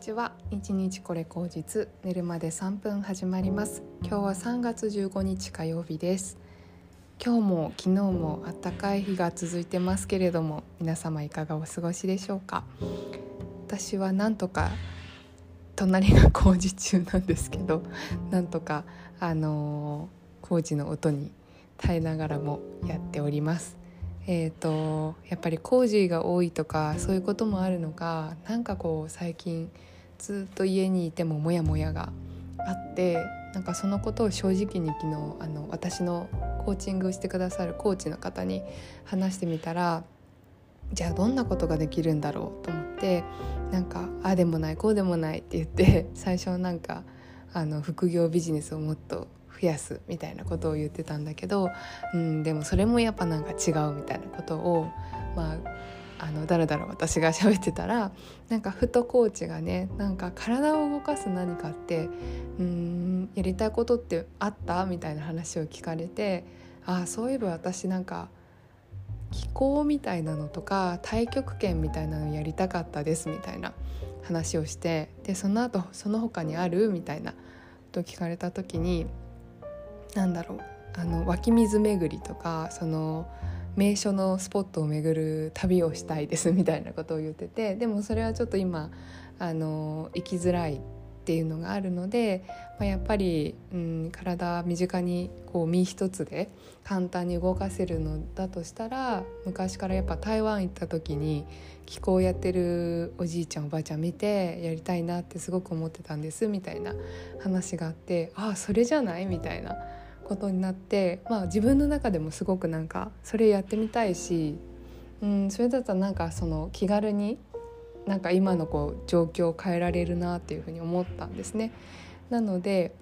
ちは。一日これ口実寝るまで3分始まります。今日は3月15日火曜日です。今日も昨日も暖かい日が続いてますけれども皆様いかがお過ごしでしょうか？私はなんとか隣が工事中なんですけどなんとかあのー、工事の音に耐えながらもやっております。えーと、やっぱり工事が多いとかそういうこともあるのかなんかこう最近ずっと家にいてもモヤモヤがあってなんかそのことを正直に昨日あの私のコーチングをしてくださるコーチの方に話してみたらじゃあどんなことができるんだろうと思ってなんかああでもないこうでもないって言って最初なんかあの副業ビジネスをもっと増やすみたいなことを言ってたんだけど、うん、でもそれもやっぱなんか違うみたいなことをまああのだらだら私が喋ってたらなんかふとコーチがねなんか体を動かす何かってうんやりたいことってあったみたいな話を聞かれてああそういえば私なんか気候みたいなのとか太極拳みたいなのやりたかったですみたいな話をしてでその後その他にあるみたいなと聞かれた時になんだろうあの湧き水巡りとかその名所のスポットを巡る旅をしたいですみたいなことを言ってて でもそれはちょっと今あの行きづらいっていうのがあるので、まあ、やっぱり、うん、体身近にこう身一つで簡単に動かせるのだとしたら昔からやっぱ台湾行った時に気候やってるおじいちゃんおばあちゃん見てやりたいなってすごく思ってたんですみたいな話があってああそれじゃないみたいな。ことになって、まあ、自分の中でもすごくなんかそれやってみたいし、うん、それだったらなんかその気軽になんか今のこう状況を変えられるなっていうふうに思ったんですね。なので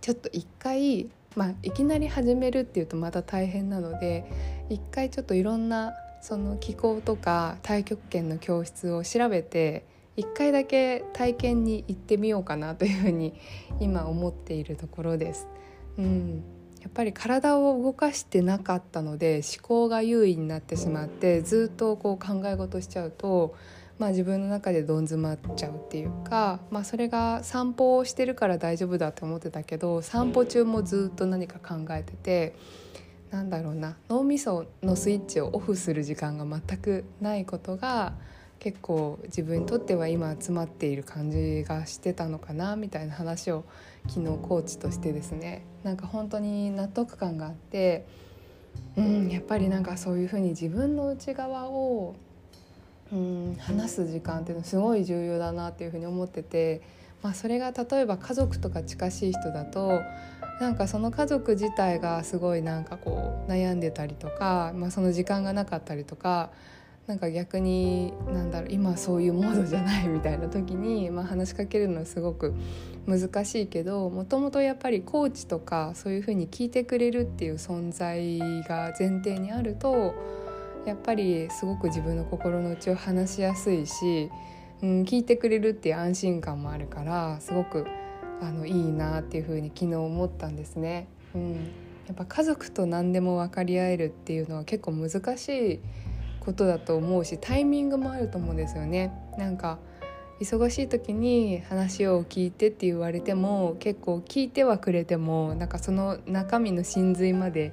ちょっと一回、まあ、いきなり始めるっていうとまた大変なので一回ちょっといろんなその気候とか太極拳の教室を調べて一回だけ体験に行ってみようかなというふうに今思っているところです。うん、やっぱり体を動かしてなかったので思考が優位になってしまってずっとこう考え事しちゃうと、まあ、自分の中でどん詰まっちゃうっていうか、まあ、それが散歩をしてるから大丈夫だって思ってたけど散歩中もずっと何か考えてて。なんだろうな脳みそのスイッチをオフする時間が全くないことが結構自分にとっては今集まっている感じがしてたのかなみたいな話を昨日コーチとしてですね。なんか本当に納得感があってうんやっぱりなんかそういうふうに自分の内側をうん話す時間っていうのすごい重要だなっていうふうに思ってて、まあ、それが例えば家族とか近しい人だとなんかその家族自体がすごいなんかこう悩んでたりとか、まあ、その時間がなかったりとかなんか逆になんだろう今そういうモードじゃないみたいな時に、まあ、話しかけるのはすごく難しいけどもともとやっぱりコーチとかそういうふうに聞いてくれるっていう存在が前提にあるとやっぱりすごく自分の心の内を話しやすいし、うん、聞いてくれるっていう安心感もあるからすごくあのいいなっていうふうに昨日思ったんですね。うん、やっぱ家族と何でも分かり合えるっていうのは結構難しいことだと思うしタイミングもあると思うんですよね。なんか忙しい時に話を聞いてって言われても結構聞いてはくれてもなんかその中身の真髄まで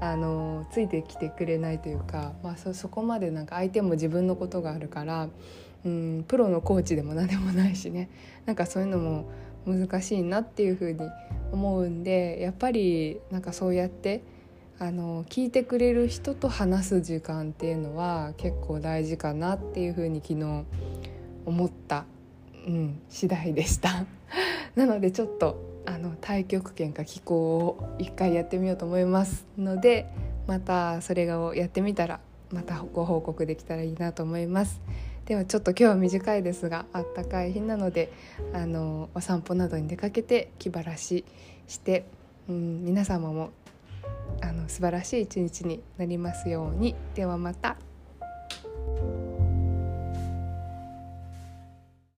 あのついてきてくれないというか、まあ、そそこまでなんか相手も自分のことがあるから、うん、プロのコーチでも何でもないしねなんかそういうのも難しいなっていうふうに思うんでやっぱりなんかそうやってあの聞いてくれる人と話す時間っていうのは結構大事かなっていうふうに昨日思った、うん、次第でした。なのでちょっとあの太極拳か気候を一回やってみようと思いますのでまたそれをやってみたらまたご報告できたらいいなと思います。ではちょっと今日は短いですがあったかい日なのであのお散歩などに出かけて気晴らしして、うん、皆様もあの素晴らしい一日になりますようにではまた。